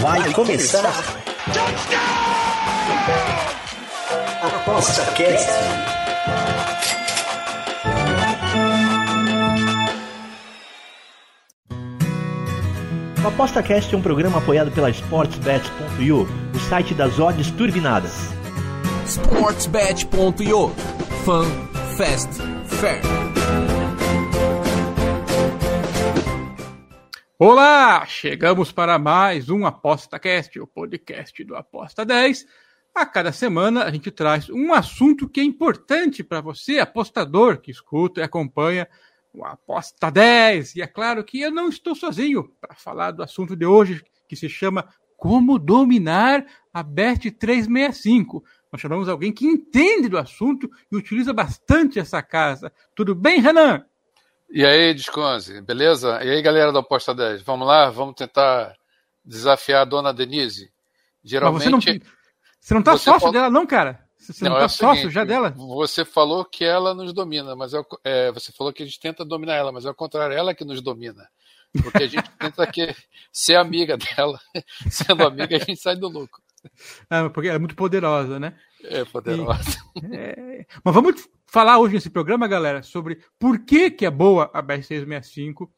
Vai começar. Aposta Cast. O ApostaCast é um programa apoiado pela SportsBet.io, o site das odds turbinadas. sportsbet.io Fun, Fast, Fair. Olá! Chegamos para mais um ApostaCast, o podcast do Aposta 10. A cada semana a gente traz um assunto que é importante para você, apostador, que escuta e acompanha o Aposta 10. E é claro que eu não estou sozinho para falar do assunto de hoje, que se chama Como Dominar a Bet 365. Nós chamamos alguém que entende do assunto e utiliza bastante essa casa. Tudo bem, Renan? E aí, Desconze, beleza? E aí, galera da Aposta 10, vamos lá? Vamos tentar desafiar a dona Denise? Geralmente. Mas você não, você não tá você sócio fala- dela, não, cara? Você não, é tá o sócio seguinte, já dela? Você falou que ela nos domina, mas é, é, você falou que a gente tenta dominar ela, mas é o contrário, ela que nos domina. Porque a gente tenta que, ser amiga dela. Sendo amiga, a gente sai do lucro. Ah, porque ela é muito poderosa, né? É poderosa. É, Mas vamos falar hoje nesse programa, galera, sobre por que, que é boa a BR-665,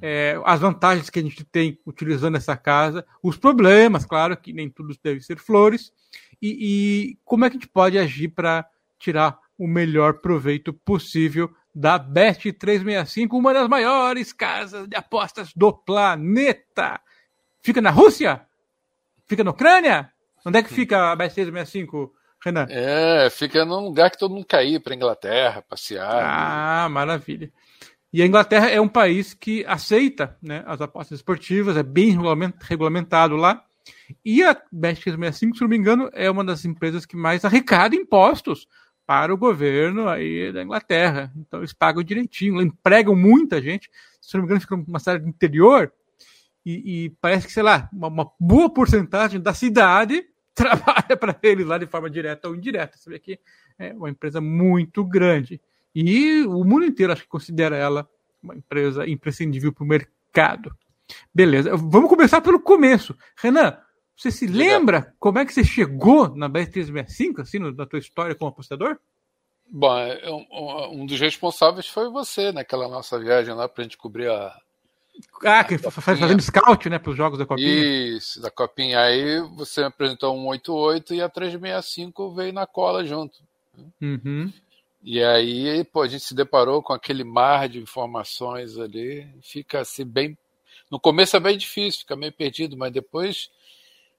é, as vantagens que a gente tem utilizando essa casa, os problemas, claro, que nem tudo deve ser flores, e, e como é que a gente pode agir para tirar o melhor proveito possível da Bet365, uma das maiores casas de apostas do planeta. Fica na Rússia? Fica na Ucrânia? Onde é que fica a Bet365, Renan? É, fica num lugar que todo mundo quer ir para Inglaterra, passear. Ah, maravilha. E a Inglaterra é um país que aceita né, as apostas esportivas, é bem regulament- regulamentado lá. E a Bet365, se não me engano, é uma das empresas que mais arrecada impostos para o governo aí da Inglaterra. Então eles pagam direitinho, empregam muita gente. Se não me engano, fica numa cidade do interior. E, e parece que, sei lá, uma, uma boa porcentagem da cidade trabalha para eles lá de forma direta ou indireta. Você vê que é uma empresa muito grande. E o mundo inteiro acho que considera ela uma empresa imprescindível para o mercado. Beleza, vamos começar pelo começo. Renan, você se lembra como é que você chegou na Bet365, assim, na tua história como apostador? Bom, é, um dos responsáveis foi você naquela nossa viagem lá para a gente cobrir a, Ah, que fa- fa- fazendo scout, né, para os jogos da Copinha. Isso, da Copinha. Aí você me apresentou um 88 e a 365 veio na cola junto. Uhum. E aí, pô, a gente se deparou com aquele mar de informações ali. Fica assim bem. No começo é bem difícil, fica meio perdido, mas depois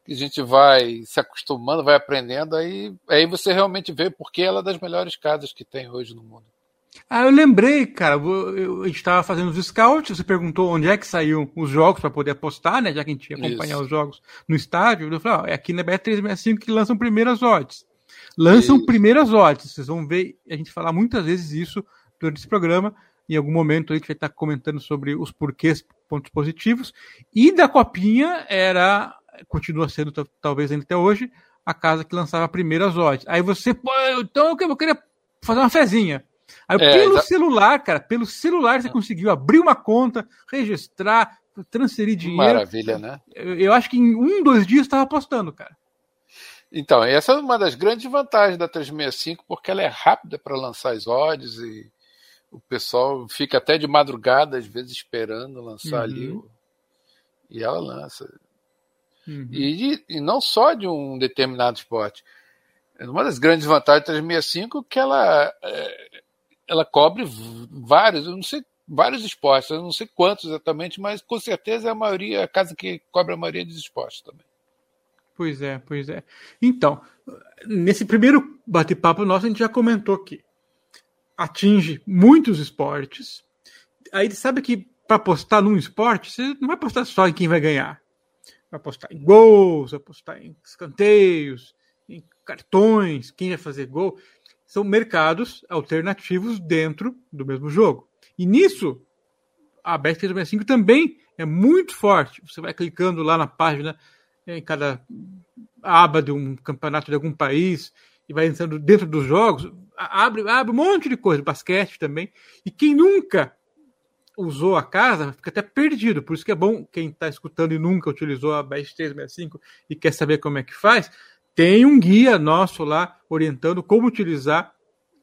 que a gente vai se acostumando, vai aprendendo, aí, aí você realmente vê porque ela é das melhores casas que tem hoje no mundo. Ah, eu lembrei, cara. eu- eu- a gente estava fazendo os scouts, você perguntou onde é que saíam os jogos para poder apostar, né? Já que a gente ia acompanhar Isso. os jogos no estádio. Eu falei, ó, é aqui na Bet365 que lançam primeiras odds. Lançam Isso. primeiras odds. Vocês vão ver a gente falar muitas vezes isso durante esse programa. Em algum momento a gente vai estar comentando sobre os porquês, pontos positivos. E da Copinha era, continua sendo ta- talvez ainda até hoje, a casa que lançava primeiras odds. Aí você, pô, então eu queria fazer uma fezinha. Aí É, pelo celular, cara, pelo celular você conseguiu abrir uma conta, registrar, transferir dinheiro. Maravilha, né? Eu, eu acho que em um, dois dias estava apostando, cara. Então, essa é uma das grandes vantagens da 365, porque ela é rápida para lançar as odds e o pessoal fica até de madrugada, às vezes, esperando lançar Uhum. ali. o- E ela lança. Uhum. E, e não só de um determinado esporte. Uma das grandes vantagens da 365 é que ela, é, ela cobre vários, eu não sei, vários esportes, eu não sei quantos exatamente, mas com certeza é a maioria, a casa que cobre a maioria dos esportes também. Pois é, pois é. Então, nesse primeiro bate-papo nosso, a gente já comentou que atinge muitos esportes. Aí sabe que para apostar num esporte, você não vai apostar só em quem vai ganhar. Vai apostar em gols, vai apostar em escanteios, em cartões, quem vai fazer gol. São mercados alternativos dentro do mesmo jogo. E nisso, a Bet365 também é muito forte. Você vai clicando lá na página, em cada aba de um campeonato de algum país, e vai entrando dentro dos jogos, abre, abre um monte de coisa, basquete também. E quem nunca usou a casa, fica até perdido. Por isso que é bom quem está escutando e nunca utilizou a BEST 365 e quer saber como é que faz, tem um guia nosso lá orientando como utilizar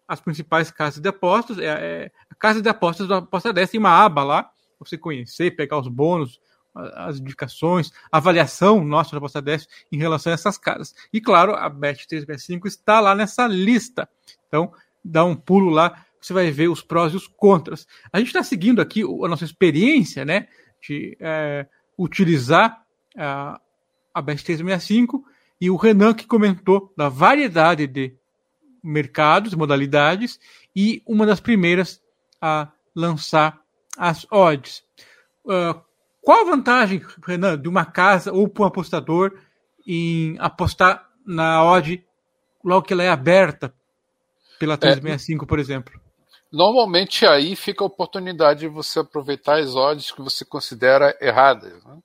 as principais casas de apostas. É, é, a casa de apostas da Aposta 10 tem uma aba lá, você conhecer, pegar os bônus, as indicações, avaliação nossa da Aposta 10 em relação a essas casas. E claro, a Bet 365 está lá nessa lista. Então, dá um pulo lá, você vai ver os prós e os contras. A gente está seguindo aqui a nossa experiência, né, de é, utilizar a, a Bet 365 e o Renan que comentou da variedade de mercados, modalidades, e uma das primeiras a lançar as odds. Uh, qual a vantagem, Renan, de uma casa ou para um apostador em apostar na odd logo que ela é aberta pela 365, é, por exemplo? Normalmente aí fica a oportunidade de você aproveitar as odds que você considera erradas. Né?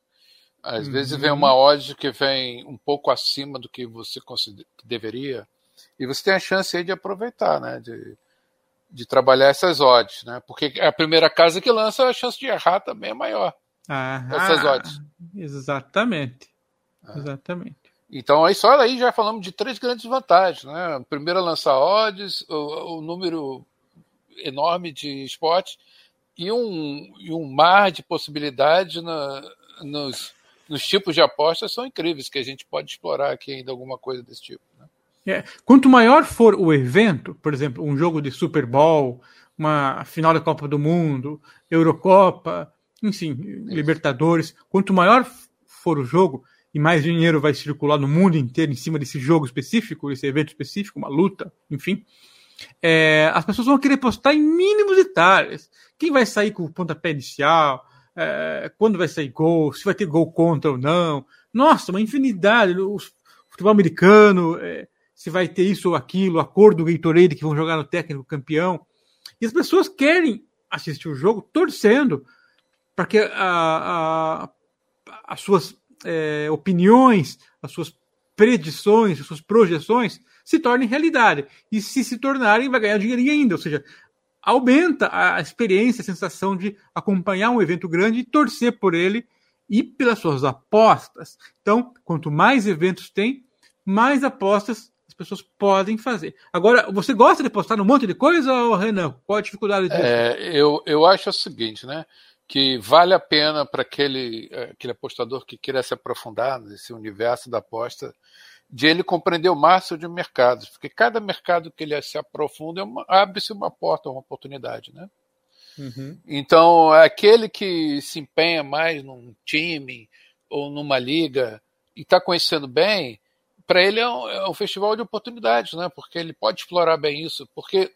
Às uhum. vezes vem uma odd que vem um pouco acima do que você considera, que deveria, e você tem a chance aí de aproveitar, né? De, de trabalhar essas odds, né? Porque a primeira casa que lança, a chance de errar também é maior. Ah, essas odds. Exatamente. É. Exatamente. Então, aí só aí já falamos de três grandes vantagens, né? Primeiro, lançar odds, o, o número enorme de spots e um, e um mar de possibilidades na, nos, nos tipos de apostas são incríveis, que a gente pode explorar aqui ainda alguma coisa desse tipo. Né? É, quanto maior for o evento, por exemplo, um jogo de Super Bowl, uma final da Copa do Mundo, Eurocopa, enfim, Isso. Libertadores, quanto maior for o jogo e mais dinheiro vai circular no mundo inteiro em cima desse jogo específico, esse evento específico, uma luta, enfim, é, as pessoas vão querer postar em mínimos detalhes. Quem vai sair com o pontapé inicial, é, quando vai sair gol, se vai ter gol contra ou não. Nossa, uma infinidade. O futebol americano, é, se vai ter isso ou aquilo, acordo do Gatorade que vão jogar no técnico campeão. E as pessoas querem assistir o jogo torcendo para que a, a, as suas é, opiniões, as suas predições, as suas projeções se tornem realidade. E se se tornarem, vai ganhar dinheirinho ainda. Ou seja, aumenta a experiência, a sensação de acompanhar um evento grande e torcer por ele e pelas suas apostas. Então, quanto mais eventos tem, mais apostas as pessoas podem fazer. Agora, você gosta de apostar num monte de coisa, Renan? Qual a dificuldade disso? É, eu, eu acho o seguinte, né? Que vale a pena para aquele, aquele apostador que queira se aprofundar nesse universo da aposta de ele compreender o máximo de mercados, porque cada mercado que ele se aprofunda é abre-se uma porta, uma oportunidade, né? Uhum. Então, aquele que se empenha mais num time ou numa liga e está conhecendo bem, para ele é um, é um, festival de oportunidades, né? Porque ele pode explorar bem isso, porque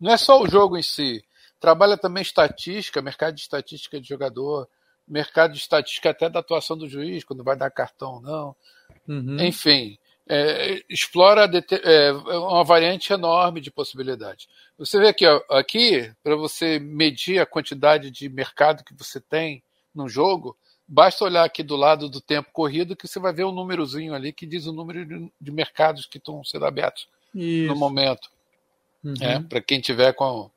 não é só o jogo em si, trabalha também estatística, mercado de estatística de jogador, mercado de estatística até da atuação do juiz, quando vai dar cartão ou não. Uhum. Enfim, é, explora é, uma variante enorme de possibilidades. Você vê aqui, ó, aqui para você medir a quantidade de mercado que você tem no jogo, basta olhar aqui do lado do tempo corrido que você vai ver um númerozinho ali que diz o número de, de mercados que estão sendo abertos Isso. no momento. Uhum. É, para quem tiver com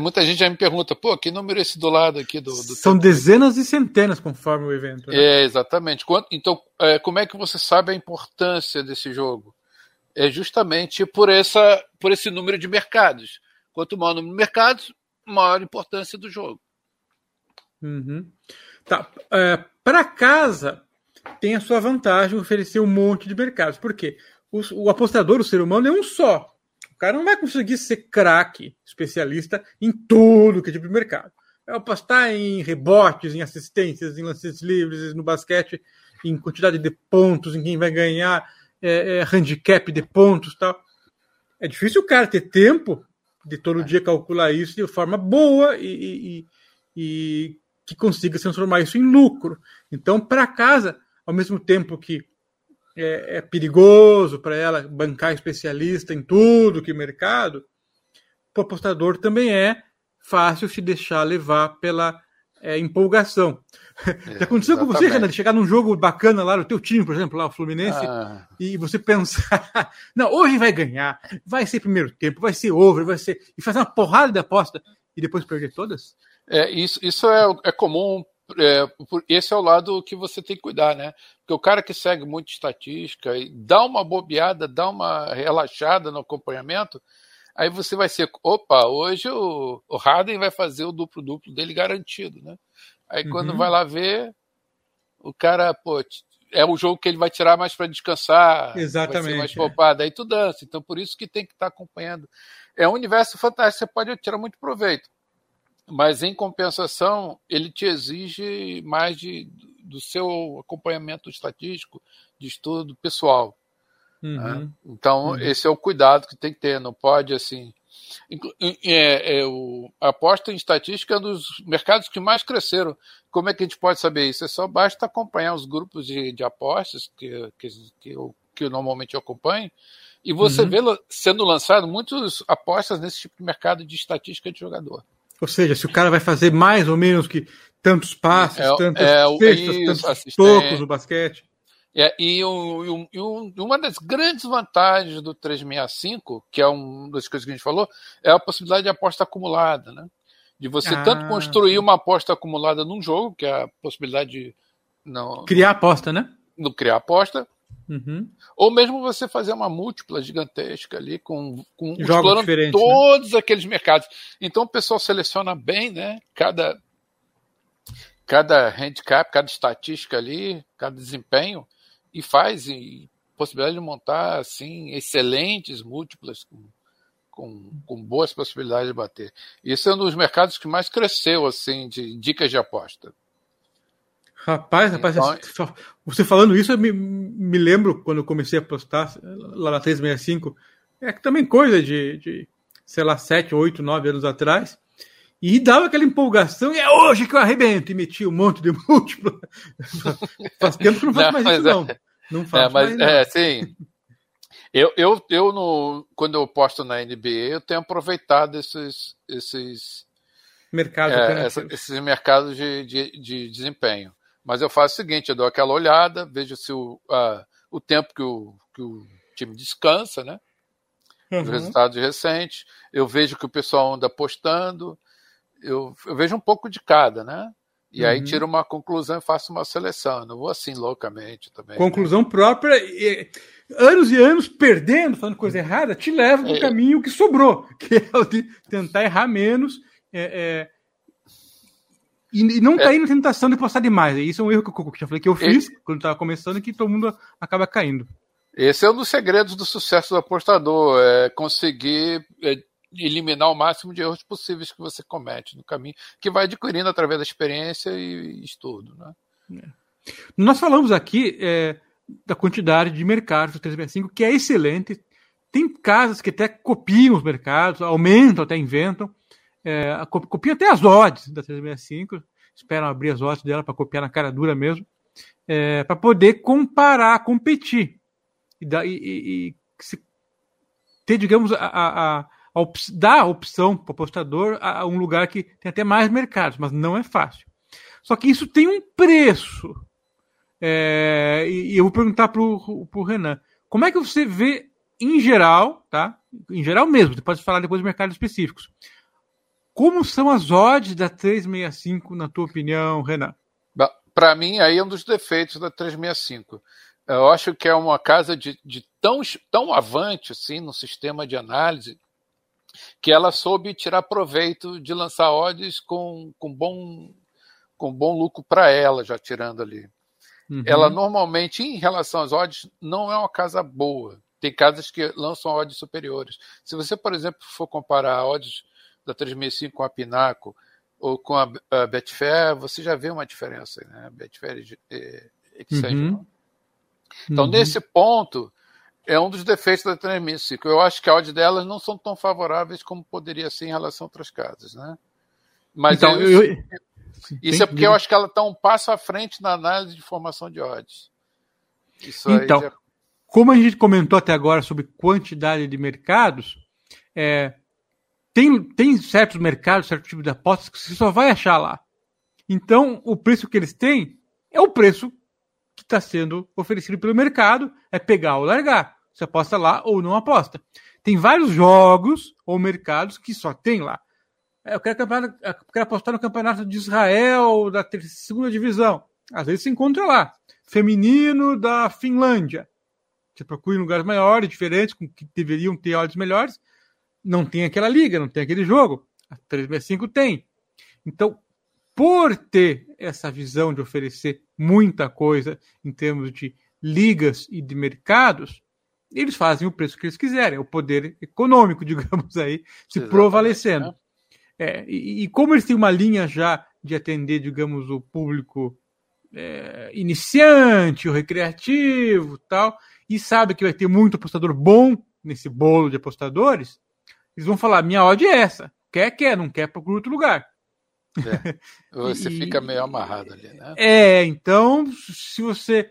Muita gente já me pergunta, pô, que número é esse do lado aqui do. do São tempo? dezenas e centenas conforme o evento. Né? É, exatamente. Então, é, como é que você sabe a importância desse jogo? É justamente por, essa, por esse número de mercados. Quanto maior o número de mercados, maior a importância do jogo. Uhum. Tá. É, Para casa, tem a sua vantagem oferecer um monte de mercados. Por quê? O, o apostador, o ser humano, é um só. O cara não vai conseguir ser craque, especialista em tudo que é tipo de mercado. Vai apostar em rebotes, em assistências, em lances livres, no basquete, em quantidade de pontos, em quem vai ganhar, é, é, handicap de pontos tal. É difícil o cara ter tempo de todo dia calcular isso de forma boa e, e, e que consiga transformar isso em lucro. Então, para casa, ao mesmo tempo que é, é perigoso para ela bancar especialista em tudo que mercado, o apostador também é fácil se deixar levar pela é, empolgação. É, Já aconteceu exatamente. com você, Renan, de chegar num jogo bacana lá no teu time, por exemplo, lá o Fluminense, ah. e você pensar, não, hoje vai ganhar, vai ser primeiro tempo, vai ser over, vai ser. e fazer uma porrada de aposta e depois perder todas? É, isso, isso é, é comum. É, esse é o lado que você tem que cuidar, né? Porque o cara que segue muito estatística e dá uma bobeada, dá uma relaxada no acompanhamento, aí você vai ser, opa, hoje o, o Harden vai fazer o duplo-duplo dele garantido, né? Aí uhum. quando vai lá ver, o cara, pô, é o jogo que ele vai tirar mais para descansar, Exatamente, vai ser mais poupado, é. aí tu dança. Então por isso que tem que estar tá acompanhando. É um universo fantástico, você pode tirar muito proveito. Mas em compensação, ele te exige mais de, do seu acompanhamento estatístico, de estudo pessoal. Uhum. Né? Então, uhum. esse é o cuidado que tem que ter, não pode assim. É, é, o, a aposta em estatística é um dos mercados que mais cresceram. Como é que a gente pode saber isso? É só basta acompanhar os grupos de, de apostas que, que, que, eu, que eu normalmente acompanho, e você uhum. vê sendo lançado muitas apostas nesse tipo de mercado de estatística de jogador. Ou seja, se o cara vai fazer mais ou menos que tantos passes, é, tantas é, isso, tantos tocos no basquete. É, e, um, e, um, uma das grandes vantagens do 365, que é uma das coisas que a gente falou, é a possibilidade de aposta acumulada, né? De você ah, tanto construir uma aposta acumulada num jogo, que é a possibilidade de. Não, criar aposta, né? No criar aposta. Uhum. Ou mesmo você fazer uma múltipla gigantesca ali, com, com explorando né? todos né? aqueles mercados. Então o pessoal seleciona bem, né? Cada, cada handicap, cada estatística ali, cada desempenho e faz e possibilidade de montar assim excelentes múltiplas com, com, com, boas possibilidades de bater. Isso é um dos mercados que mais cresceu assim de dicas de aposta. Rapaz, rapaz, então, você falando isso, eu me, me lembro quando eu comecei a apostar lá na 365, é que também coisa de, de, sei lá, 7, 8, 9 anos atrás, e dava aquela empolgação, e é hoje que eu arrebento, e metia um monte de múltiplo. Faz tempo que não faço mais isso, é, não. Não faço é, mas, mais, É, sim. Eu, eu, eu no, quando eu posto na NBA, eu tenho aproveitado esses, esses, Mercado é, essa, esses mercados de, de, de, desempenho. Mas eu faço o seguinte: eu dou aquela olhada, vejo se o, o tempo que o, que o time descansa, né? Uhum. Os resultados recentes, eu vejo que o pessoal anda postando, eu, eu vejo um pouco de cada, né? E uhum. aí tiro uma conclusão e faço uma seleção. Não vou assim loucamente também. Conclusão né? própria. E, anos e anos perdendo, falando coisa errada, te leva para o é, caminho que sobrou, que é o de tentar errar menos. É, é, e, e, não cair é. na tentação de postar demais. Isso é um erro que eu já falei que eu fiz quando estava começando e que todo mundo acaba caindo. Esse é um dos segredos do sucesso do apostador, é conseguir é, eliminar o máximo de erros possíveis que você comete no caminho, que vai adquirindo através da experiência e estudo. Né? É. Nós falamos aqui é, da quantidade de mercados do 365, que é excelente. Tem casas que até copiam os mercados, aumentam, até inventam. É, copiam até as odds da 365, esperam abrir as odds dela para copiar na cara dura mesmo, é, para poder comparar, competir. E, e, e, e ter, digamos, a, a a op a opção para o apostador a, a, um lugar que tem até mais mercados, mas não é fácil. Só que isso tem um preço. É, e, e, eu vou perguntar para o Renan, como é que você vê em geral, tá? Em geral mesmo, você pode falar depois de mercados específicos. Como são as odds da 365, na tua opinião, Renan? Para mim, aí é um dos defeitos da 365. Eu acho que é uma casa de, de tão, tão avante assim no sistema de análise que ela soube tirar proveito de lançar odds com, com, bom, com bom lucro para ela, já tirando ali. Uhum. Ela normalmente, em relação às odds, não é uma casa boa. Tem casas que lançam odds superiores. Se você, por exemplo, for comparar odds da 365 com a Pinaco ou com a, a Betfair, você já vê uma diferença. Né? A Betfair é, uhum. Então, uhum. nesse ponto, é um dos defeitos da 3005. Eu acho que a odd delas não são tão favoráveis como poderia ser em relação a outras casas, né? Mas então, eu, eu, isso é porque eu acho que ela está um passo à frente na análise de formação de odds. Isso então, já... como a gente comentou até agora sobre quantidade de mercados, é, tem, tem certos mercados, certo tipo de apostas que você só vai achar lá. Então, o preço que eles têm é o preço que está sendo oferecido pelo mercado, é pegar ou largar. Você aposta lá ou não aposta. Tem vários jogos ou mercados que só tem lá. eu quero, eu quero apostar no campeonato de Israel, da segunda divisão. Às vezes se encontra lá. Feminino da Finlândia. Você procura em lugares maiores, diferentes, com que deveriam ter odds melhores. Não tem aquela liga, não tem aquele jogo. A 365 tem. Então, por ter essa visão de oferecer muita coisa em termos de ligas e de mercados, eles fazem o preço que eles quiserem, o poder econômico, digamos aí, se Exatamente, provalecendo. Né? É, e, e, como eles têm uma linha já de atender, digamos, o público é, iniciante, o recreativo tal, e sabe que vai ter muito apostador bom nesse bolo de apostadores, eles vão falar: minha odd é essa. Quer, quer, não quer, procura outro lugar. É, você e, fica meio amarrado ali, né? É, então, se você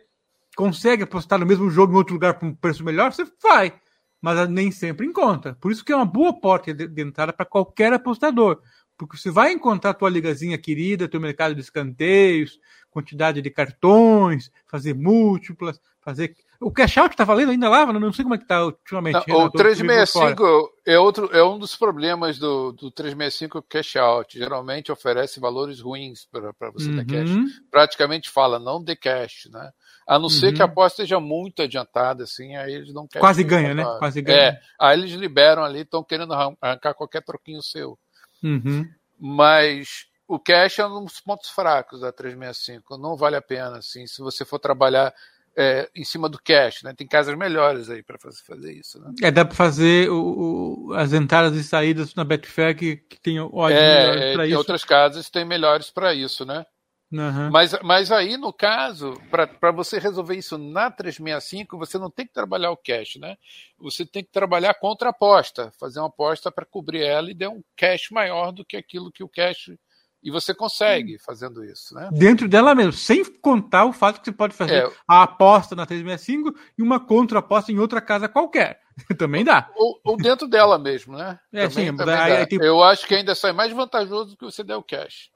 consegue apostar no mesmo jogo em outro lugar por um preço melhor, você vai. Mas nem sempre encontra. Por isso que é uma boa porta de entrada para qualquer apostador. Porque você vai encontrar a tua ligazinha querida, teu mercado de escanteios, quantidade de cartões, fazer múltiplas, fazer. O cash out está valendo ainda lá? Não sei como é que está ultimamente. Não, o 365 é, outro, é um dos problemas do, do 365 cash out. Geralmente oferece valores ruins para você uhum. cash. Praticamente fala, não dê cash, né? A não ser que a uhum. aposta esteja muito adiantada, assim, aí eles não querem. Quase ganha, né? Quase ganha. É, aí eles liberam ali, estão querendo arrancar qualquer troquinho seu. Uhum. Mas o cash é um dos pontos fracos da 365. Não vale a pena, assim, se você for trabalhar é, em cima do cash, né? Tem casas melhores aí para fazer, isso, né? É, dá para fazer o, o, as entradas e saídas na Betfair que, que tem é, é, tem isso. outras casas tem melhores para isso, né? Uhum. Mas, mas aí, no caso, para você resolver isso na 365, você não tem que trabalhar o cash, né? Você tem que trabalhar contra a aposta, fazer uma aposta para cobrir ela e dar um cash maior do que aquilo que o cash. E você consegue hum. fazendo isso, né? Dentro dela mesmo, sem contar o fato que você pode fazer é, a aposta na 365 e uma contra-aposta em outra casa qualquer. Também dá. Ou, ou, dentro dela mesmo, né? É, também, sim, também aí, aí. Eu acho que ainda sai mais vantajoso do que você der o cash.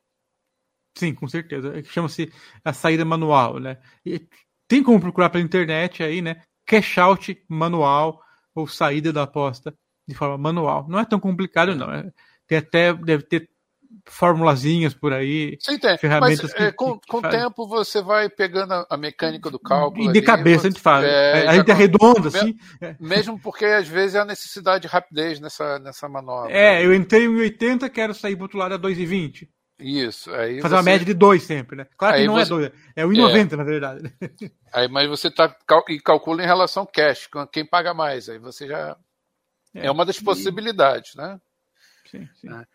Sim, com certeza. É chama-se a saída manual, né? E tem como procurar pela internet aí, né? Cash out manual ou saída da aposta de forma manual. Não é tão complicado, não. É, tem até, deve ter formulazinhas por aí. Sim, tem. Ferramentas Mas, que, é, com, com o tempo você vai pegando a mecânica do cálculo. E de ali, cabeça a gente faz. É, a gente arredonda, assim. Mesmo porque às vezes é a necessidade de rapidez nessa, nessa manobra. É, eu entrei em 80, quero sair do outro lado a 2,20. Isso. Aí Fazer você... uma média de 2 sempre, né? Claro aí que não é você... é 2, é 1,90 é. na verdade. Aí, mas você tá, e calcula em relação cash, quem paga mais. Aí você já. É, é uma das possibilidades, né? Sim, sim. É.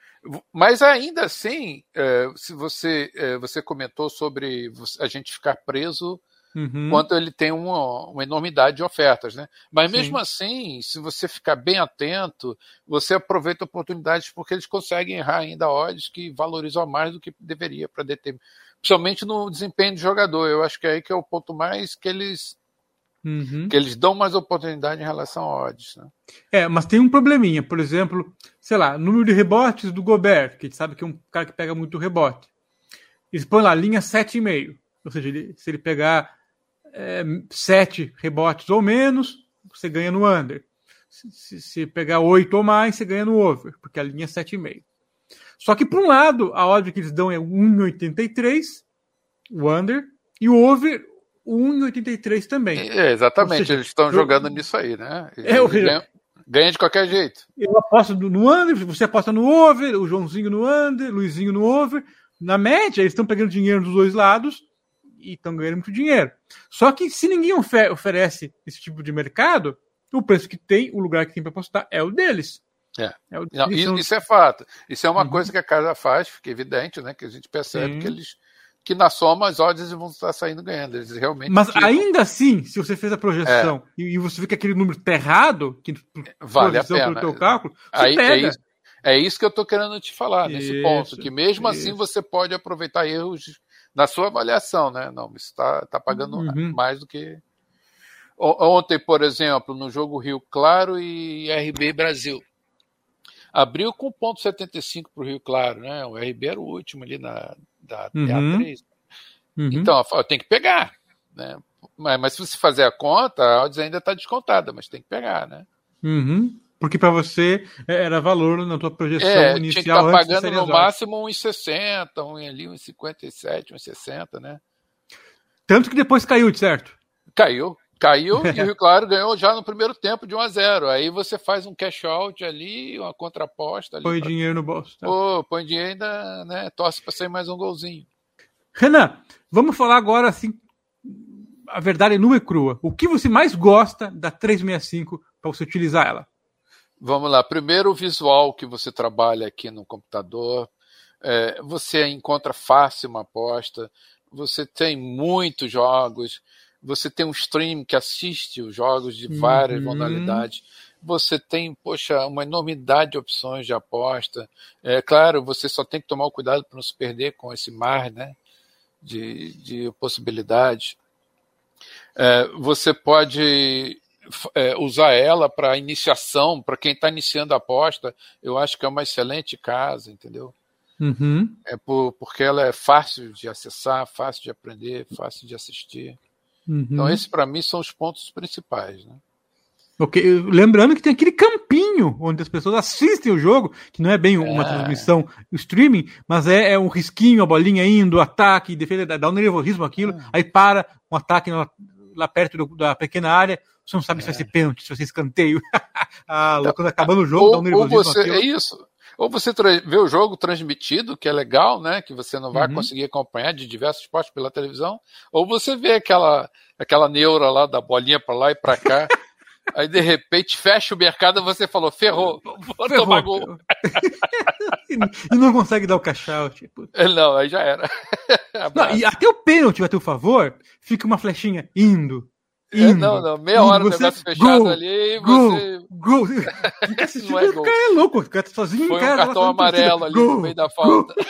Mas ainda assim, é, se você, você comentou sobre a gente ficar preso uhum. quando ele tem uma, uma, enormidade de ofertas, né? Mas Sim. mesmo assim, se você ficar bem atento, você aproveita oportunidades porque eles conseguem errar ainda odds que valorizam mais do que deveria para determinar, principalmente no desempenho do jogador. Eu acho que é aí que é o ponto mais que eles Uhum. Que eles dão mais oportunidade em relação a odds. Né? É, mas tem um probleminha. Por exemplo, sei lá, número de rebotes do Gobert, que a gente sabe que é um cara que pega muito rebote. Eles põem lá linha 7,5. Ou seja, ele, se ele pegar é, sete rebotes ou menos, você ganha no under. Se, se pegar oito ou mais, você ganha no over, porque a linha é 7,5. Só que, por um lado, a odd que eles dão é 1,83, o under, e o over 1,83 também. É, exatamente, seja, eles estão eu, jogando nisso aí, né? é, eu, ganham, ganha de qualquer jeito. Eu aposto no under, você aposta no over, o Joãozinho no under, Luizinho no over. Na média, eles estão pegando dinheiro dos dois lados e estão ganhando muito dinheiro. Só que se ninguém oferece esse tipo de mercado, o preço que tem, o lugar que tem para apostar é o deles. É. é o, Não, isso, isso, é fato. Isso é uma uhum. coisa que a casa faz, fica evidente, né? Que a gente percebe Sim. que eles que na soma as odds vão estar saindo ganhando. Eles realmente. Mas ainda assim, se você fez a projeção é. e, você vê que aquele número está errado, que vale a pena. pelo teu cálculo, Aí, é pega. É isso, é isso que eu estou querendo te falar isso, nesse ponto, que mesmo assim isso. assim você pode aproveitar erros na sua avaliação, né? Não, isso está tá pagando uhum. mais do que. Ontem, por exemplo, no jogo Rio Claro e RB Brasil. Abriu com ponto 75 para o Rio Claro, né? O RB era o último ali na da uhum. TA3. Uhum. Então, tem que pegar, né? Mas, mas, se você fazer a conta, a odds ainda está descontada, mas tem que pegar, né? Uhum. Porque para você é, era valor na tua projeção é, inicial. Tinha que estar antes pagando no máximo uns 60, um ali, uns 57, uns 60, né? Tanto que depois caiu, certo? Caiu. Caiu e o Rio Claro ganhou já no primeiro tempo de 1 a 0 Aí você faz um cash out ali, uma contraposta ali. Põe pra... dinheiro no bolso. Tá? Pô, põe dinheiro ainda né, torce para sair mais um golzinho. Renan, vamos falar agora assim, a verdade nua e crua. O que você mais gosta da 365 para você utilizar ela? Vamos lá. Primeiro, o visual que você trabalha aqui no computador. É, você encontra fácil uma aposta. Você tem muitos jogos. Você tem um stream que assiste os jogos de várias uhum. modalidades. Você tem, poxa, uma enormidade de opções de aposta. É claro, você só tem que tomar o cuidado para não se perder com esse mar, né? De, de possibilidades. É, você pode é, usar ela para iniciação, para quem está iniciando a aposta, eu acho que é uma excelente casa, entendeu? Uhum. É por, porque ela é fácil de acessar, fácil de aprender, fácil de assistir. Uhum. Então, esses para mim são os pontos principais. Né? Okay. Lembrando que tem aquele campinho onde as pessoas assistem o jogo, que não é bem uma é. transmissão streaming, mas é, é, um risquinho, a bolinha indo, ataque, defesa, dá um nervosismo aquilo, é. aí para um ataque lá perto do, da pequena área, você não sabe é. se vai ser pênalti, se vai ser escanteio. ah, então, quando acabando o jogo, ou, dá um nervosismo. Ou você, é isso. Ou você vê o jogo transmitido, que é legal, né? Que você não vai uhum. conseguir acompanhar de diversos esportes pela televisão. Ou você vê aquela, aquela neura lá da bolinha para lá e para cá. Aí de repente fecha o mercado e você falou, ferrou, vou ferrou, tomar gol. e não consegue dar o cash out. Não, aí já era. Não, e até o pênalti a teu favor, fica uma flechinha indo. É, não, não, meia hora o negócio fechado gol, ali e você. Gol, gol. não é gol. O cara é louco, o cara tá sozinho Foi um cara, cartão amarelo ali no meio da falta.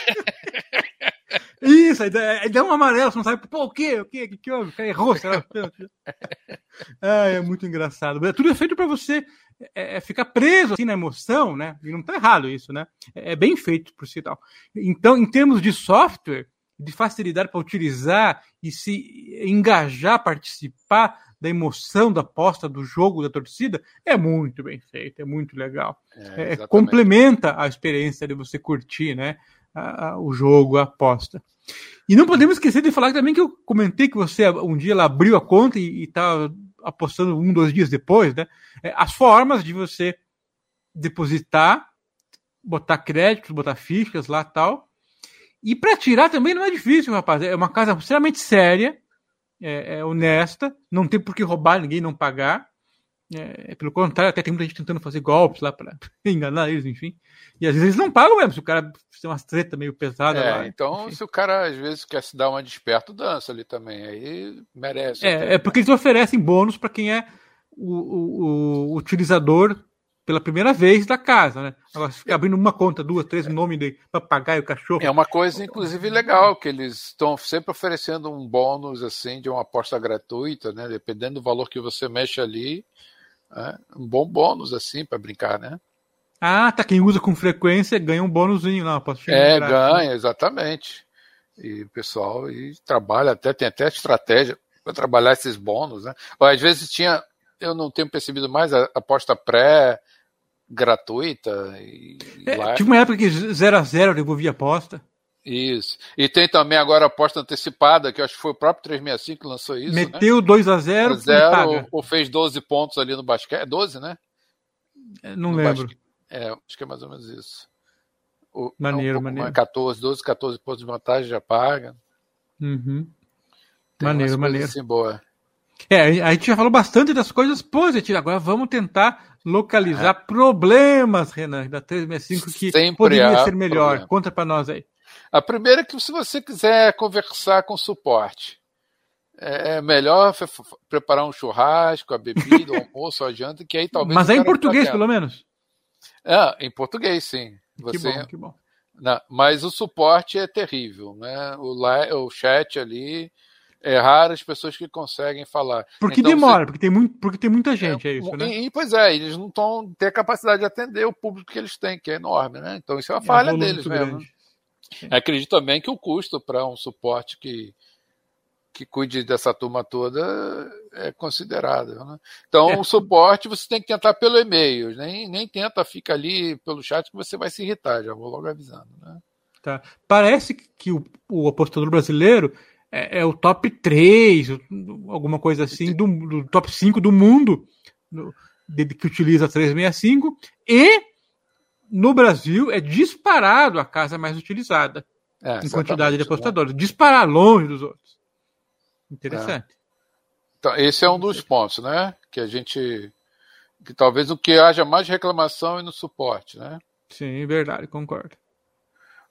Isso, aí dá, aí dá um amarelo, você não sabe, pô, o quê? O quê? O que, que houve? O cara errou, será? ah, é muito engraçado. Tudo é feito para você é, é, ficar preso assim na emoção, né? E não tá errado isso, né? É, é bem feito por si tal. Então, em termos de software, de facilidade para utilizar e se engajar, participar da emoção da aposta do jogo da torcida, é muito bem feito, é muito legal. É, é complementa a experiência de você curtir, né? A, a, o jogo, a aposta. E não podemos esquecer de falar também que eu comentei que você um dia ela abriu a conta e estava apostando um, dois dias depois, né? É, as formas de você depositar, botar créditos, botar fichas lá tal. E para tirar também não é difícil, rapaz. É uma casa extremamente séria, é, é honesta, não tem por que roubar ninguém não pagar. É, pelo contrário, até tem muita gente tentando fazer golpes lá para enganar eles, enfim. E às vezes eles não pagam mesmo, se o cara tem uma treta meio pesada é, lá. Então, enfim. se o cara às vezes quer se dar uma desperto, dança ali também. Aí merece. É, é porque eles oferecem bônus para quem é o, o, o, utilizador pela primeira vez da casa, né? Agora, se ficar abrindo uma conta, duas, três, o nome de papagaio, cachorro. É uma coisa, inclusive, legal, que eles estão sempre oferecendo um bônus assim de uma aposta gratuita, né? Dependendo do valor que você mexe ali. É, um bom bônus assim para brincar, né? Ah, tá. Quem usa com frequência ganha um bônusinho lá. Posso é, ganha, exatamente. E o pessoal e trabalha até, tem até estratégia para trabalhar esses bônus, né? Às vezes tinha, eu não tenho percebido mais a aposta pré gratuita. E é, tive uma época que 0 a 0 devolvia aposta. Isso. E tem também agora a aposta antecipada, que acho que foi o próprio 365 que lançou isso. Meteu né? 2 a 0 0 ou, fez 12 pontos ali no basquete. 12, né? É, não no lembro. Basquete. É, acho que é mais ou menos isso. O, maneiro, é um maneiro. 14, 12, 14 pontos de vantagem já paga. Uhum. Maneiro, maneiro. Assim, boa. É, a gente já falou bastante das coisas positivas. Agora vamos tentar localizar é. problemas, Renan, da 365 que Sempre poderia ser melhor. Problema. Conta para nós aí. A primeira é que se você quiser conversar com suporte, é melhor preparar um churrasco, a bebida, o almoço, a janta, que aí talvez. Mas é em português, pelo menos. É, em português, sim. Você... Que bom, que bom. Não, mas o suporte é terrível, né? O, o chat ali é raro as pessoas que conseguem falar. Porque então, demora, você... porque, tem muito, porque tem muita gente, é, é isso, né? E, pois é, eles não estão ter a capacidade de atender o público que eles têm, que é enorme, né? Então isso é uma é falha deles mesmo. Grande. Acredito também que o custo para um suporte que, que cuide dessa turma toda é considerável. Né? Então, é. o suporte você tem que tentar pelo e-mail, nem, nem tenta ficar ali pelo chat que você vai se irritar, já vou logo avisando. Né? Tá. Parece que o, o apostador brasileiro é, é, o top 3, alguma coisa assim, do, do top 5 do mundo no, de, que utiliza 365, e no Brasil é disparado a casa mais utilizada é, em quantidade de né? apostadores. Né? Disparar longe dos outros. Interessante. É. Então, esse é um dos pontos, né? Que a gente. Que talvez o que haja mais reclamação e no suporte, né? Sim, verdade, concordo.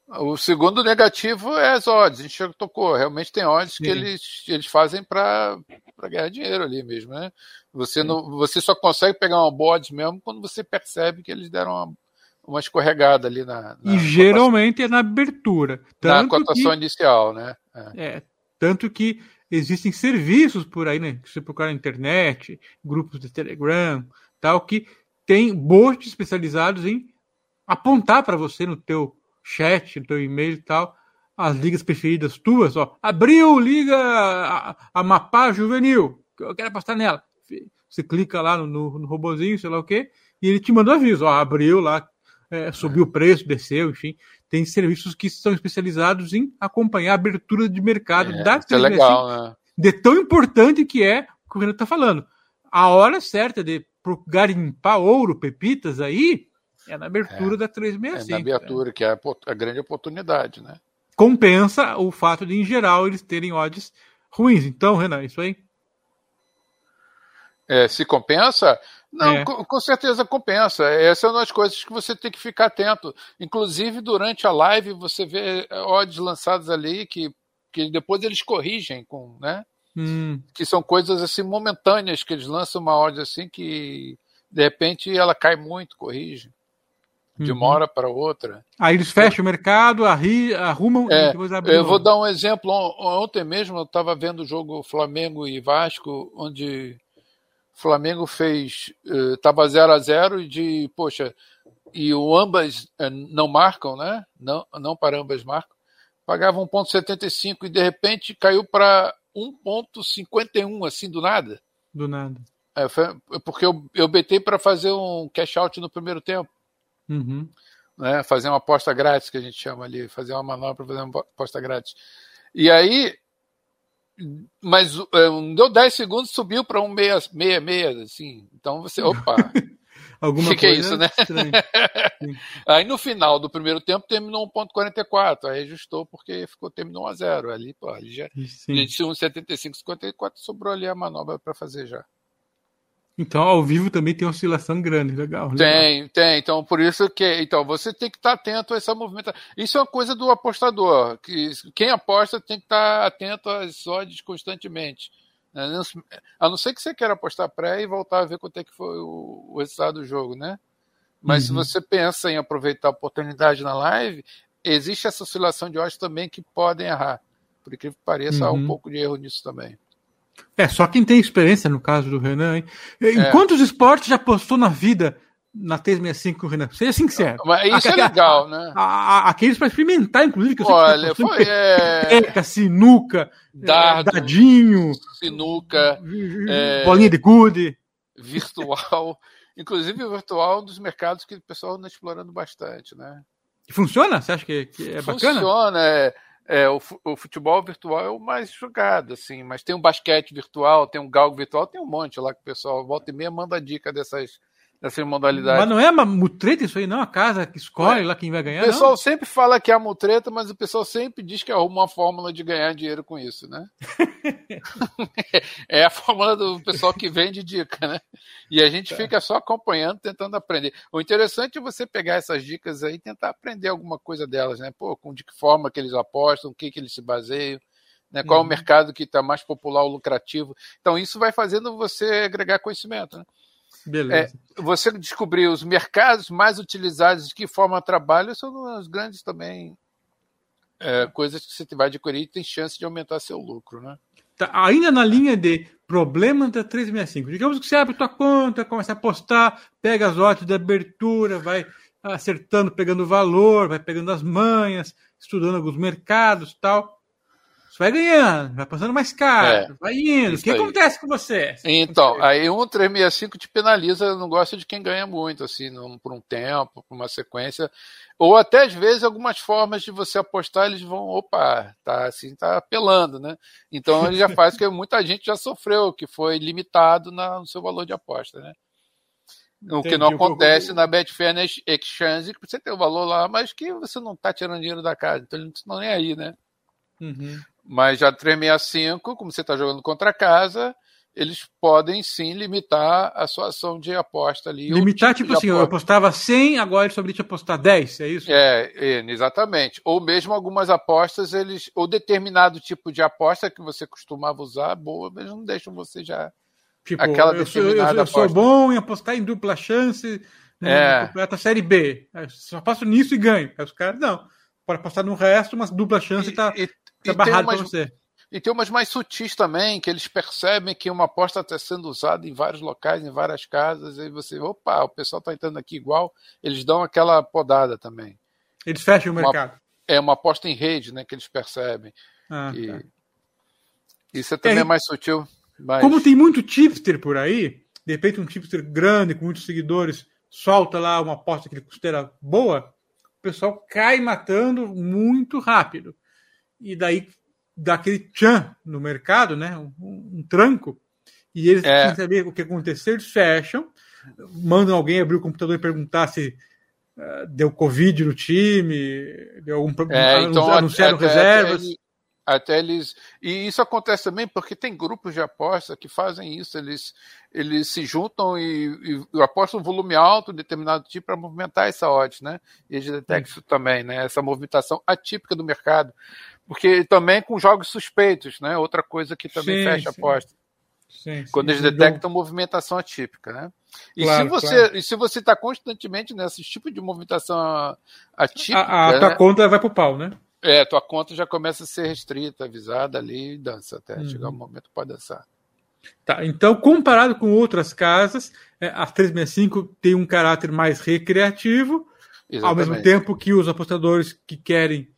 O segundo negativo é as odds. A gente já tocou. Realmente tem odds Sim. que eles, eles fazem para ganhar dinheiro ali mesmo, né? Você, não, você só consegue pegar uma boa odds mesmo quando você percebe que eles deram uma, uma escorregada ali na. na e geralmente cotação, é na abertura. na cotação que, inicial, né? É. é. Tanto que existem serviços por aí, né? Que você procurar na internet, grupos de Telegram, tal, que tem bots especializados em apontar para você no teu chat, no teu e-mail e tal, as ligas preferidas tuas, ó. Abriu liga Amapá Juvenil, eu quero apostar nela. Você clica lá no, no, no robozinho, sei lá o quê, e ele te manda um aviso, ó, abriu lá, é, subiu o preço, desceu, enfim tem serviços que são especializados em acompanhar a abertura de mercado é, da é legal, né? De tão importante que é o que o Renan está falando. A hora certa de garimpar ouro, pepitas aí, é na abertura é, da 365. É na abertura, né? que é a, a, grande oportunidade, né? Compensa o fato de, em geral, eles terem odds ruins. Então, Renan, isso aí. É, se compensa, não, é. com, com, certeza compensa. Essa é uma das coisas que você tem que ficar atento. Inclusive, durante a live, você vê eh, odds lançadas ali que, que depois eles corrigem, com, né? Hum. Que são coisas assim momentâneas, que eles lançam uma odd assim que de repente ela cai muito, corrige. De uma uhum. hora para outra. Aí eles fecham o mercado, arri, arrumam é, e depois abrem. Eu vou dar um exemplo. Ontem mesmo eu estava vendo o jogo Flamengo e Vasco, onde Flamengo fez. Estava 0 a 0 e de. Poxa, e o ambas eh, não marcam, né? Não, não para ambas marcam. Pagava 1,75 e de repente caiu para 1,51, assim, do nada. Do nada. É, foi, porque eu, eu betei para fazer um cash out no primeiro tempo. Uhum. Né, fazer uma aposta grátis, que a gente chama ali, fazer uma manobra para fazer uma aposta grátis. E aí mas um, deu 10 segundos, subiu para um 66, assim. Então você, opa. Alguma que coisa que é isso, né? aí no final do primeiro tempo terminou 1.44, aí ajustou porque ficou terminou 1 a 0 ali, pô, ali já Sim. tinha um 75 54 sobrou ali a manobra para fazer já. Então, ao vivo também tem oscilação grande, legal. legal. Tem, tem. Então, por isso que. Então, você tem que estar atento a essa movimentação. Isso é uma coisa do apostador. Que quem aposta tem que estar atento às odds constantemente. Né? A não ser que você queira apostar pré e voltar a ver quanto é que foi o, o resultado do jogo, né? Mas uhum. se você pensa em aproveitar a oportunidade na live, existe essa oscilação de odds também que podem errar. Por incrível que pareça, uhum. há um uhum. pouco de erro nisso também. É, só quem tem experiência, no caso do Renan, hein? Em é. quantos esportes já postou na vida na T65 Renan? Seja sincero. Mas isso é legal, né? A, a, aqueles para experimentar, inclusive, que eu Olha, sei que foi. É... sinuca, Dardo, é, dadinho, sinuca, é... bolinha de gude. Virtual. inclusive, o virtual é um dos mercados que o pessoal anda explorando bastante, né? funciona? Você acha que, que é Funciona, bacana? Funciona, é. É, o, o, futebol virtual é o mais jogado, assim, mas tem um basquete virtual, tem um galgo virtual, tem um monte lá que o pessoal volta e meia manda dica dessas modalidade. Mas não é uma mutreta isso aí, não? A casa que escolhe é. lá quem vai ganhar. O pessoal não? sempre fala que é a mutreta, mas o pessoal sempre diz que arruma uma fórmula de ganhar dinheiro com isso, né? é a fórmula do pessoal que vende dica, né? E a gente é. fica só acompanhando, tentando aprender. O interessante é você pegar essas dicas aí e tentar aprender alguma coisa delas, né? Pô, com de que forma que eles apostam, o que, que eles se baseiam. Né? Qual uhum. é o mercado que está mais popular ou lucrativo? Então, isso vai fazendo você agregar conhecimento. Né? Beleza. É, você descobrir os mercados mais utilizados, de que forma trabalho, são as grandes também é, coisas que você vai adquirir e tem chance de aumentar seu lucro, né? Tá, ainda na linha de problema da 365. Digamos que você abre tua conta, começa a apostar, pega as lotes de abertura, vai acertando, pegando valor, vai pegando as manhas, estudando alguns mercados tal. Você vai ganhando, vai passando mais caro, É, vai indo. O que aí. acontece com você? Então, aí um 365 te penaliza, não gosta de quem ganha muito, assim, num- por um tempo, por uma sequência. Ou até, às vezes, algumas formas de você apostar, eles vão, opa, tá assim, tá apelando, né? Então ele já faz que muita gente já sofreu, que foi limitado na- no seu valor de aposta, né? O que não Entendi. Acontece na Betfair Exchange, que você tem o valor lá, mas que você não tá tirando dinheiro da casa, então eles não estão nem aí, né? Uhum. Mas já 365, como você está jogando contra a casa, eles podem sim limitar a sua ação de aposta ali. Limitar, tipo tipo assim, eu aposta. apostava 100, agora eles só te apostar 10, é isso? É, é, exatamente. Ou mesmo algumas apostas, eles. Ou determinado tipo de aposta que você costumava usar, boa, mas não deixam você já. Tipo, aquela eu, sou, eu, eu sou bom em apostar em dupla chance no É. campeonato Série B. Eu Só aposto nisso e ganho. Aí os caras, não. Pode apostar no resto, mas dupla chance tá, e, tá tem barrado pra umas, você. e tem umas mais sutis também, que eles percebem que uma aposta está sendo usada em vários locais, em várias casas, e você, opa, o pessoal está entrando aqui igual, eles dão aquela podada também. Eles fecham o Uma- mercado. É uma aposta em rede, né, que eles percebem. Ah, E tá. Isso é também É, mais sutil. Mas... Como tem muito tipster por aí, de repente um tipster grande, com muitos seguidores, solta lá uma aposta que ele considera boa, o pessoal cai matando muito rápido. E daí dá aquele tchan no mercado, né? Um, um tranco. E eles É. saber o que aconteceu, eles fecham, mandam alguém abrir o computador e perguntar se ah, deu Covid no time, deu algum problema, É, então, anunciaram até- reservas. Até, até eles. E isso acontece também porque tem grupos de aposta que fazem isso. Eles, eles se juntam e, e apostam um volume alto, determinado tipo, para movimentar essa odds, né? E eles detectam isso também, né? Essa movimentação atípica do mercado. Porque também com jogos suspeitos, né? Outra coisa que também Sim, fecha a sim. aposta. Sim. Quando eles Um detectam movimentação atípica, né? E Claro, se você claro. e se você está constantemente nesse tipo de movimentação atípica, A, a tua né? conta vai pro pau, né? É, tua conta já começa a ser restrita, avisada ali e dança até Uhum. chegar o momento pode dançar. Tá, então, comparado com outras casas, é, a 365 tem um caráter mais recreativo, ao mesmo Exatamente. tempo que os apostadores que querem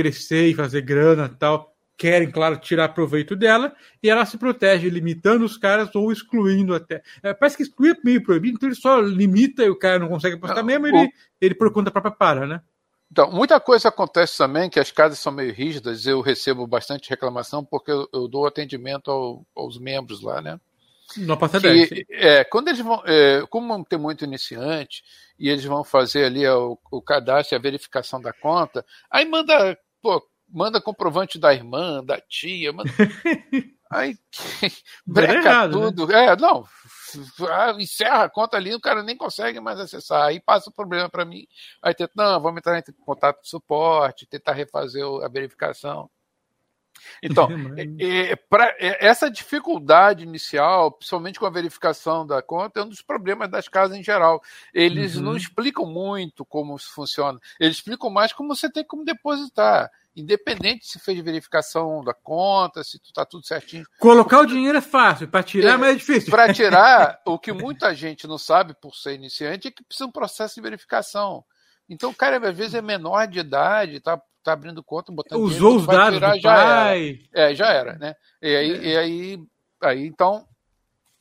crescer e fazer grana e tal, querem, claro, tirar proveito dela, e ela se protege limitando os caras ou excluindo até. É, parece que excluir é meio proibido, então ele só limita e o cara não consegue apostar Não, mesmo, o- ele, ele por conta própria para, né? Então, muita coisa acontece também que as casas são meio rígidas. Eu recebo bastante reclamação porque eu, eu dou atendimento ao- aos membros lá, né? Não passa 10. sim. Que, é, quando eles vão, é, como tem muito iniciante e eles vão fazer ali o, o cadastro e a verificação da conta, aí manda, pô, manda comprovante da irmã, da tia, manda, aí breca errado, né? tudo. É, não, ah, encerra a conta ali, o cara nem consegue mais acessar. Aí passa o problema para mim. Aí tenta, não, vamos entrar em contato com suporte, tentar refazer a verificação. Então, é, é, pra- é, essa dificuldade inicial, principalmente com a verificação da conta, é um dos problemas das casas em geral. Eles Uhum. não explicam muito como isso funciona. Eles explicam mais como você tem como depositar. Independente se fez verificação da conta, se está tudo certinho. Colocar o dinheiro é fácil, para tirar É, é mais difícil. Para tirar, o que muita gente não sabe por ser iniciante é que precisa um processo de verificação. Então, o cara, às vezes, é menor de idade, está tá abrindo conta, botando Usou dinheiro, os dados tirar, do já era. pai. É, já era, né? E aí, É. e aí, aí, então,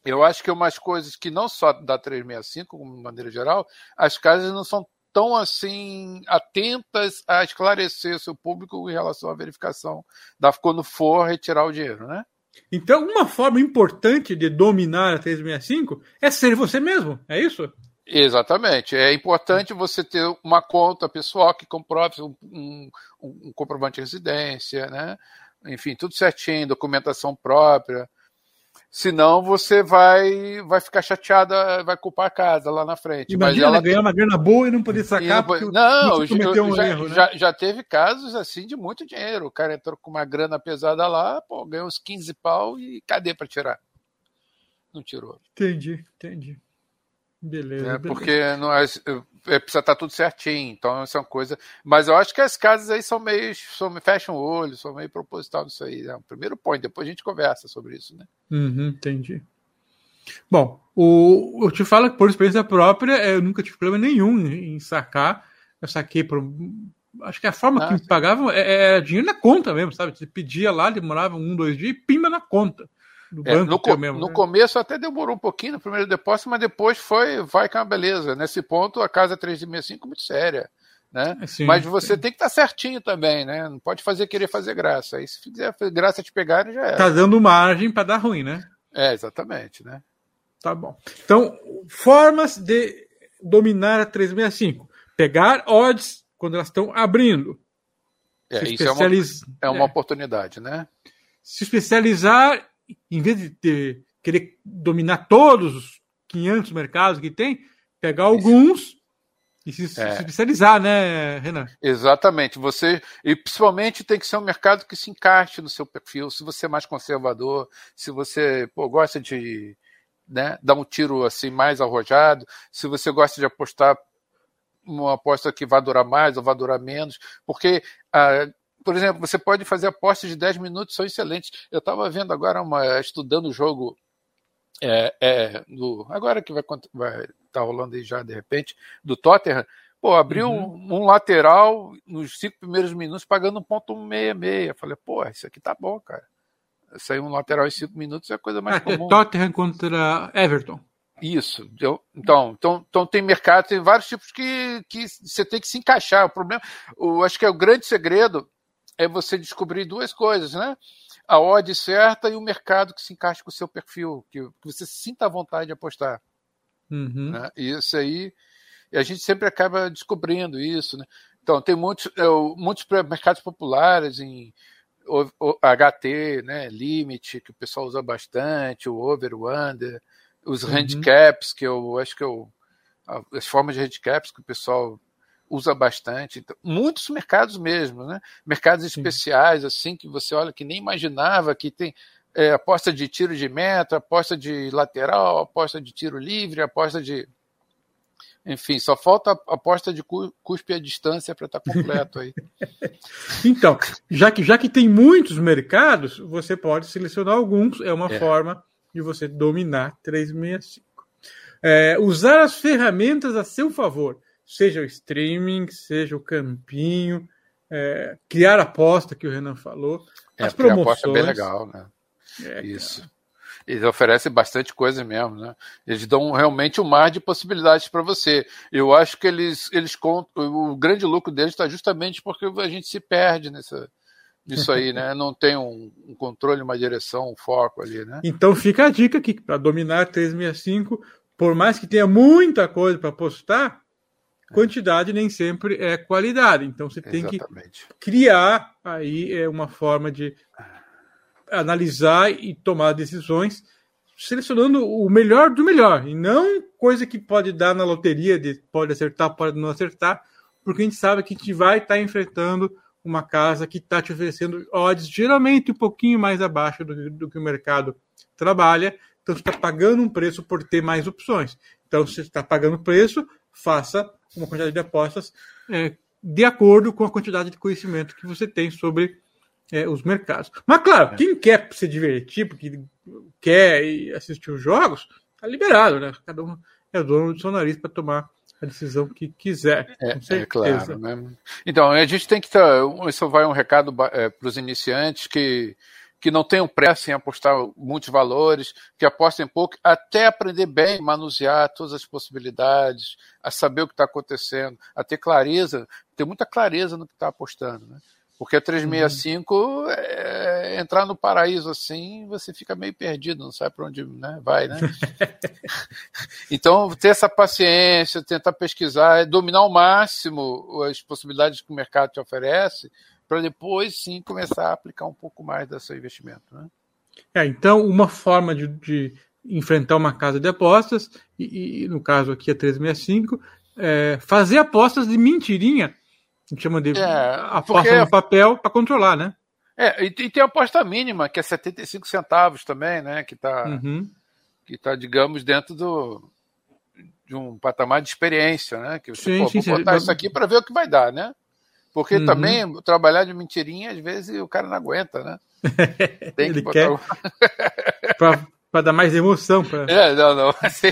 eu acho que umas coisas que não só da 365, como de maneira geral, as casas não são tão assim atentas a esclarecer o seu público em relação à verificação da quando for retirar o dinheiro, né? Então, uma forma importante de dominar a 365 é ser você mesmo, é isso? Exatamente. É importante você ter uma conta pessoal que comprove um, um, um comprovante de residência, né? Enfim, tudo certinho, documentação própria. Senão você vai vai ficar chateada, vai culpar a casa lá na frente. Imagina Mas ela ganhar uma grana boa e não poder sacar não, não, um já, erro, né? já, já teve casos assim de muito dinheiro. O cara entrou com uma grana pesada lá, pô, ganhou uns 15 pau e cadê para tirar? Não tirou. Entendi, entendi. Beleza. né? beleza. Porque não é, é, precisa estar tudo certinho, então isso é uma coisa. Mas eu acho que as casas aí são meio. São, fecham o olho, são meio proposital nisso aí. Né? O primeiro ponto, depois a gente conversa sobre isso, né? Uhum, entendi. Bom, o, eu te falo que por experiência própria, eu nunca tive problema nenhum em, sacar. Eu saquei por Acho que a forma ah, que pagavam é, é, era dinheiro na conta mesmo, sabe? Você pedia lá, demorava um, dois dias e pimba na conta. É, no, co mesmo, no né? começo até demorou um pouquinho no primeiro depósito, mas depois foi, vai que é uma beleza. Nesse ponto, a casa 365 é muito séria. Né? É, sim, mas você sim. tem que estar tá certinho também, né? Não pode fazer querer fazer graça. Aí se fizer graça te pegarem, já é. Tá dando margem para dar ruim, né? É, exatamente, né? Tá bom. Então, formas de dominar a 365. Pegar odds quando elas estão abrindo. É, isso é uma, é uma é. oportunidade, né? Se especializar, em vez de ter, querer dominar todos os 500 mercados que tem, pegar alguns e se, é. se, especializar, né, Renan? Exatamente. Você e principalmente tem que ser um mercado que se encaixe no seu perfil. Se você é mais conservador, se você pô, gosta de né, dar um tiro assim mais arrojado, se você gosta de apostar uma aposta que vai durar mais ou vai durar menos, porque, ah, por exemplo, você pode fazer apostas de 10 minutos, são excelentes. Eu estava vendo agora, uma, estudando o jogo, é, é, do, agora que vai estar tá rolando aí já de repente, do Tottenham, pô, abriu uhum. um, um, lateral nos cinco primeiros minutos pagando um ponto 166. Falei, pô, isso aqui tá bom, cara. Sair um lateral em cinco minutos é a coisa mais é, comum. Tottenham contra Everton. Isso. Então, então, então tem mercado, tem vários tipos que, que você tem que se encaixar. O problema, eu acho que é o grande segredo é você descobrir duas coisas, né? A odd certa e o mercado que se encaixa com o seu perfil, que, você sinta a vontade de apostar. Uhum. Né? Isso aí, a gente sempre acaba descobrindo isso, né? Então, tem muitos, é, muitos mercados populares em HT, né, Limit, que o pessoal usa bastante, o Over, o Under, os uhum. handicaps, que eu acho que eu. As formas de handicaps que o pessoal usa bastante. Então, muitos mercados mesmo, né? Mercados Sim. especiais, assim, que você olha que nem imaginava que tem. É, aposta de tiro de meta, aposta de lateral, aposta de tiro livre, aposta de. Enfim, só falta aposta de cuspe à distância para estar tá completo aí. então, já que, já que tem muitos mercados, você pode selecionar alguns, é uma é. forma de você dominar 365. É, usar as ferramentas a seu favor, seja o streaming, seja o campinho, é, criar aposta que o Renan falou, é, as promoções. Aposta é bem legal, né? É, Isso. Cara. Eles oferecem bastante coisa mesmo, né? Eles dão realmente um mar de possibilidades para você. Eu acho que eles, eles contam. O grande lucro deles está justamente porque a gente se perde nessa, isso aí, né? Não tem um, um, controle, uma direção, um foco ali, né? Então fica a dica aqui para dominar 365, por mais que tenha muita coisa para postar, quantidade nem sempre é qualidade. Então você tem Exatamente. que criar aí é uma forma de analisar e tomar decisões selecionando o melhor do melhor e não coisa que pode dar na loteria de pode acertar, pode não acertar, porque a gente sabe que a gente vai estar tá enfrentando uma casa que está te oferecendo odds geralmente um pouquinho mais abaixo do, do que o mercado trabalha, então você está pagando um preço por ter mais opções. Então, se você está pagando preço, faça uma quantidade de apostas é, de acordo com a quantidade de conhecimento que você tem sobre é, os mercados. Mas, claro, é. quem quer se divertir, porque quer assistir os jogos, está liberado, né? Cada um é dono do seu nariz para tomar a decisão que quiser. É, é claro. Né? Então, a gente tem que estar. Isso vai um recado é, para os iniciantes que, que não tenham pressa em apostar muitos valores, que apostem pouco, até aprender bem, manusear todas as possibilidades, a saber o que está acontecendo, a ter clareza, ter muita clareza no que está apostando. Né? Porque a 365 uhum. é, entrar no paraíso assim, você fica meio perdido, não sabe para onde né, vai, né? então, ter essa paciência, tentar pesquisar, dominar ao máximo as possibilidades que o mercado te oferece, para depois sim começar a aplicar um pouco mais desse investimento. Né? É, então, uma forma de, de enfrentar uma casa de apostas, e, e no caso aqui a 365, é fazer apostas de mentirinha a gente chama de é, aposta no papel para controlar, né? É, e, tem a aposta mínima, que é 75 centavos também, né? Que está, uhum. que tá, digamos, dentro do, de um patamar de experiência, né? Que você sim, pô, sim, vou botar sim. isso aqui para ver o que vai dar, né? Porque uhum. também trabalhar de mentirinha, às vezes o cara não aguenta, né? Tem que botar... quer... Para dar mais emoção. Pra... É, não, não. Assim,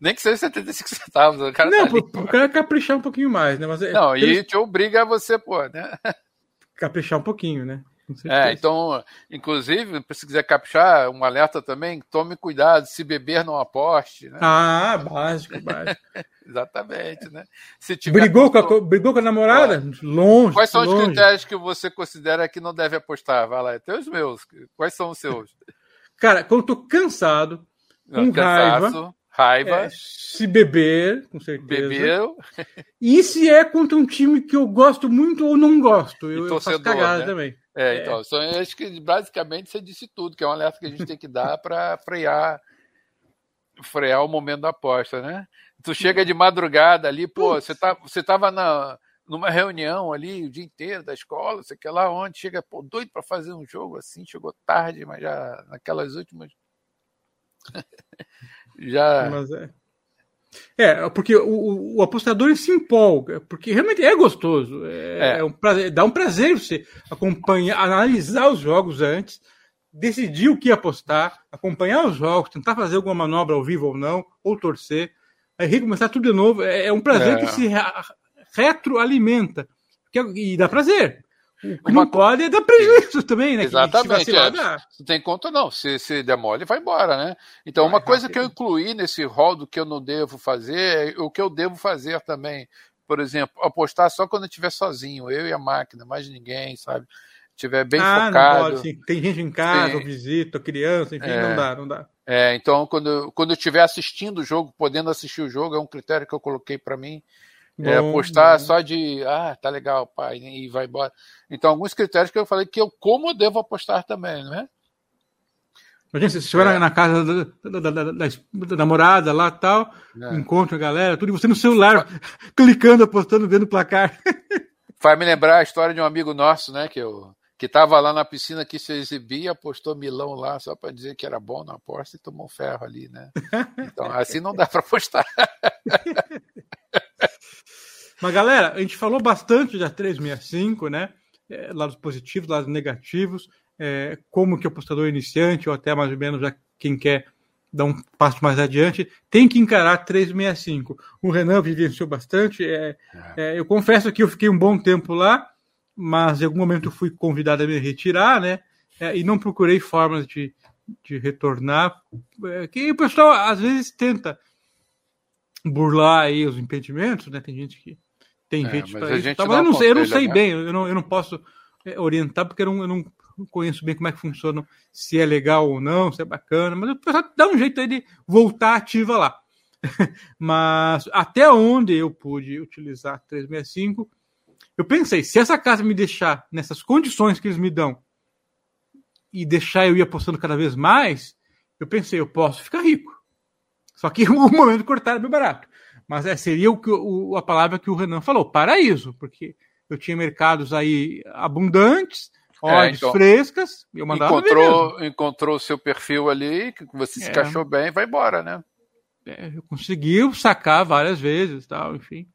nem que seja 75 centavos. O cara não, tá pro, pro cara caprichar um pouquinho mais, né? Mas é, não, e te obriga a você, pô, né? Caprichar um pouquinho, né? É, então, inclusive, se quiser caprichar, um alerta também, tome cuidado, se beber não aposte. Né? Ah, básico, básico. Exatamente, né? Se tiver brigou, com a, brigou com a namorada? Longe. Quais são longe. os critérios que você considera que não deve apostar? Vai lá, tem os meus. Quais são os seus? Cara, quando eu tô cansado, com Cansaço, raiva, raiva é, se beber, com certeza. bebeu, E se é contra um time que eu gosto muito ou não gosto. Eu, E eu faço torcedor, cagada né? também. É, então, só, eu acho que basicamente você disse tudo, que é um alerta que a gente tem que dar para frear, frear o momento da aposta, né? Tu chega de madrugada ali, pô, você, tá, você tava na, numa reunião ali o dia inteiro da escola, você quer lá onde, chega, pô, doido para fazer um jogo assim, chegou tarde, mas já naquelas últimas. já. Mas é. É, porque o, o apostador se empolga, porque realmente é gostoso. É, É. é um prazer, dá um prazer você acompanhar, analisar os jogos antes, decidir o que apostar, acompanhar os jogos, tentar fazer alguma manobra ao vivo ou não, ou torcer, aí recomeçar tudo de novo. É, é um prazer É. que se re- retroalimenta. Que e dá prazer. O que Uma não pode é dar prejuízo também, né? Exatamente, vacilar, é. Não tem conta, não. Se, se demole, vai embora, né? Então, Vai uma coisa que eu incluí nesse rol do que eu não devo fazer é o que eu devo fazer também. Por exemplo, apostar só quando eu estiver sozinho, eu e a máquina, mais ninguém, sabe? Estiver bem ah, não focado. pode. Tem gente em casa, ou visita, ou criança, enfim, É. não dá, não dá. É, então, quando, quando eu estiver assistindo o jogo, podendo assistir o jogo, é um critério que eu coloquei para mim. É, Bom, apostar bom. só de, ah, tá legal, pai, e vai embora. Então, alguns critérios que eu falei que eu, como eu devo apostar também, não é? Imagina, se você vai É. na- casa da, da- da- da- namorada lá e tal, É. encontra a galera, tudo, e você no celular, clicando, apostando, vendo o placar. Faz me lembrar a história de um amigo nosso, né, que eu que estava lá na piscina que se exibia, apostou milão lá só para dizer que era bom na aposta e tomou um ferro ali, né? Então, assim não dá para apostar. Mas, galera, a gente falou bastante da 365, né? É, lados positivos, lados negativos, é, como que o apostador iniciante, ou até mais ou menos já quem quer dar um passo mais adiante, tem que encarar 365. O Renan vivenciou bastante. é, é, eu confesso que eu fiquei um bom tempo lá, mas em algum momento eu fui convidado a me retirar, né? É, e não procurei formas de, de retornar. É, que o pessoal às vezes tenta burlar aí os impedimentos, né? Tem gente que tem É, gente mas pra a isso. gente Tá, mas eu não sei, eu não sei né? bem, eu não, eu não posso é, orientar porque eu não, eu não conheço bem como é que funciona, se é legal ou não, se é bacana, mas o pessoal dá um jeito aí de voltar ativa lá. mas até onde eu pude utilizar 365, eu pensei, se essa casa me deixar nessas condições que eles me dão e deixar eu ir apostando cada vez mais, eu pensei, eu posso ficar rico. Só que o momento cortar é bem barato. Mas é, seria o que, o, a palavra que o Renan falou, paraíso, porque eu tinha mercados aí abundantes, odds então, frescas, e eu mandava. Encontrou, encontrou o seu perfil ali, que você se É. encaixou bem, vai embora, né? É, eu consegui sacar várias vezes, tal, enfim.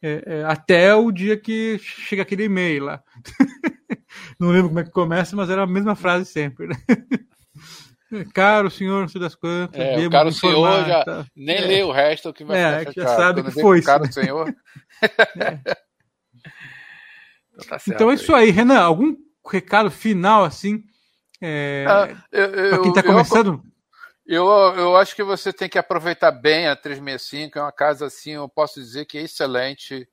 É, é, até o dia que chega aquele e-mail lá. não lembro como é que começa, mas era a mesma frase sempre. Né? Caro senhor, não sei das quantas. É, o caro informar, senhor já tá. nem É. lê o resto que vai É, ficar que já chateado. sabe Quando que foi o caro isso, senhor. Então tá Então é isso aí, Renan. Algum recado final, assim, é, Ah, eu, eu, para quem está eu- começando? Eu, eu acho que você tem que aproveitar bem a 365, é uma casa assim, eu posso dizer que é excelente.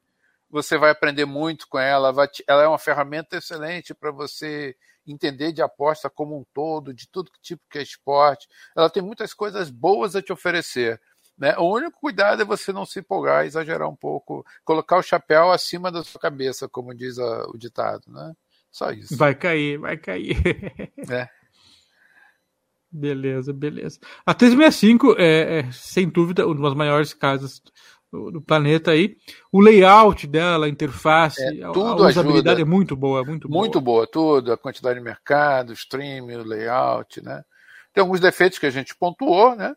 Você vai aprender muito com ela, te- ela é uma ferramenta excelente para você entender de aposta como um todo, de tudo que tipo que é esporte. Ela tem muitas coisas boas a te oferecer. Né? O único cuidado é você não se empolgar, exagerar um pouco, colocar o chapéu acima da sua cabeça, como diz a- o ditado. Né? Só isso. Vai cair, vai cair. É. Beleza, beleza. A 365 é, é, sem dúvida, uma das maiores casas do, do planeta aí. O layout dela, a interface, É, a, a usabilidade ajuda. é muito boa, muito, Muito boa. boa, tudo, a quantidade de mercado, o streaming, o layout, né? Tem alguns defeitos que a gente pontuou, né?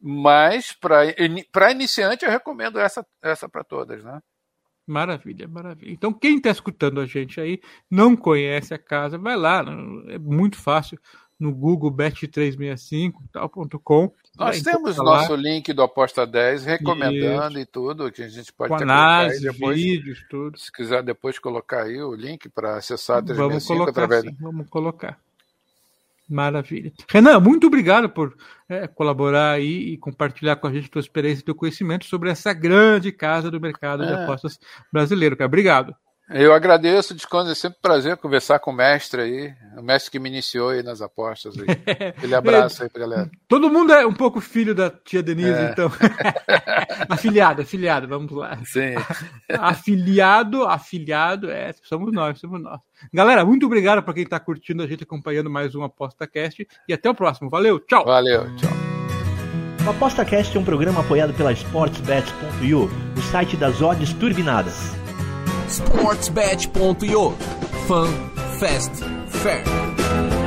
Mas para iniciante eu recomendo essa, essa para todas, né? Maravilha, maravilha. Então, quem está escutando a gente aí, não conhece a casa, vai lá, é muito fácil. No Google bet365.com. Nós temos nosso link do Aposta 10 recomendando Isso. e tudo, que a gente pode Com análise, depois, vídeos, tudo. Se quiser depois colocar aí o link para acessar a 365 vamos colocar, através. Sim, vamos colocar. Maravilha. Renan, muito obrigado por é, colaborar aí e compartilhar com a gente a tua experiência e teu conhecimento sobre essa grande casa do mercado é. de apostas brasileiro. Cara. Obrigado. Eu agradeço, Desconto, é sempre um prazer conversar com o mestre aí, o mestre que me iniciou aí nas apostas. Aí. Aquele abraço aí pra galera. Todo mundo é um pouco filho da tia Denise, é. então. afiliado, afiliado, vamos lá. Sim. afiliado, afiliado, é, somos nós, somos nós. Galera, muito obrigado para quem está curtindo a gente, acompanhando mais um ApostaCast e até o próximo. Valeu, tchau. Valeu, tchau. O ApostaCast é um programa apoiado pela SportsBet.io, o site das odds turbinadas sportsbet.io. Fun, fast, fair.